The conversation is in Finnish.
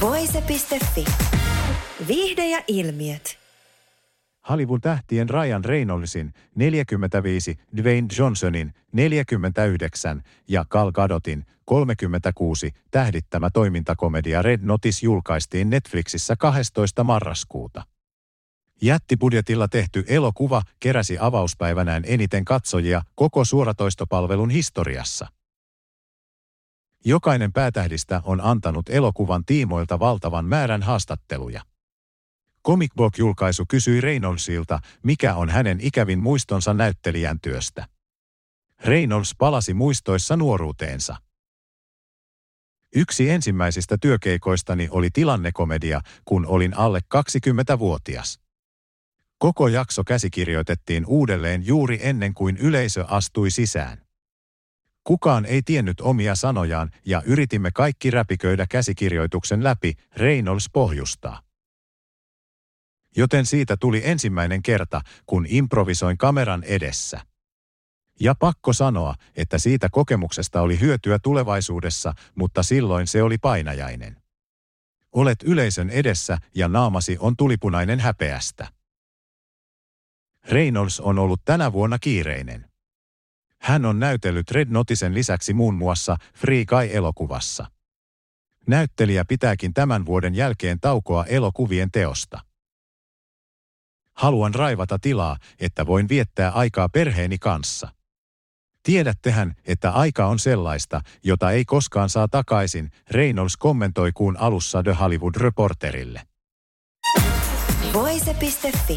Voise.fi. Viihde ja ilmiöt. Hollywood-tähtien Ryan Reynoldsin 45, Dwayne Johnsonin 49 ja Gal Gadotin 36 tähdittämä toimintakomedia Red Notice julkaistiin Netflixissä 12. marraskuuta. Jättibudjetilla tehty elokuva keräsi avauspäivänään eniten katsojia koko suoratoistopalvelun historiassa. Jokainen päätähdistä on antanut elokuvan tiimoilta valtavan määrän haastatteluja. Comic Book-julkaisu kysyi Reynoldsilta, mikä on hänen ikävin muistonsa näyttelijän työstä. Reynolds palasi muistoissa nuoruuteensa. Yksi ensimmäisistä työkeikoistani oli tilannekomedia, kun olin alle 20-vuotias. Koko jakso käsikirjoitettiin uudelleen juuri ennen kuin yleisö astui sisään. Kukaan ei tiennyt omia sanojaan ja yritimme kaikki räpiköidä käsikirjoituksen läpi, Reynolds pohjustaa. Joten siitä tuli ensimmäinen kerta, kun improvisoin kameran edessä. Ja pakko sanoa, että siitä kokemuksesta oli hyötyä tulevaisuudessa, mutta silloin se oli painajainen. Olet yleisön edessä ja naamasi on tulipunainen häpeästä. Reynolds on ollut tänä vuonna kiireinen. Hän on näytellyt Red Notisen lisäksi muun muassa Free Guy-elokuvassa. Näyttelijä pitääkin tämän vuoden jälkeen taukoa elokuvien teosta. Haluan raivata tilaa, että voin viettää aikaa perheeni kanssa. Tiedättehän, että aika on sellaista, jota ei koskaan saa takaisin, Reynolds kommentoi kuun alussa The Hollywood Reporterille. Voise.fi.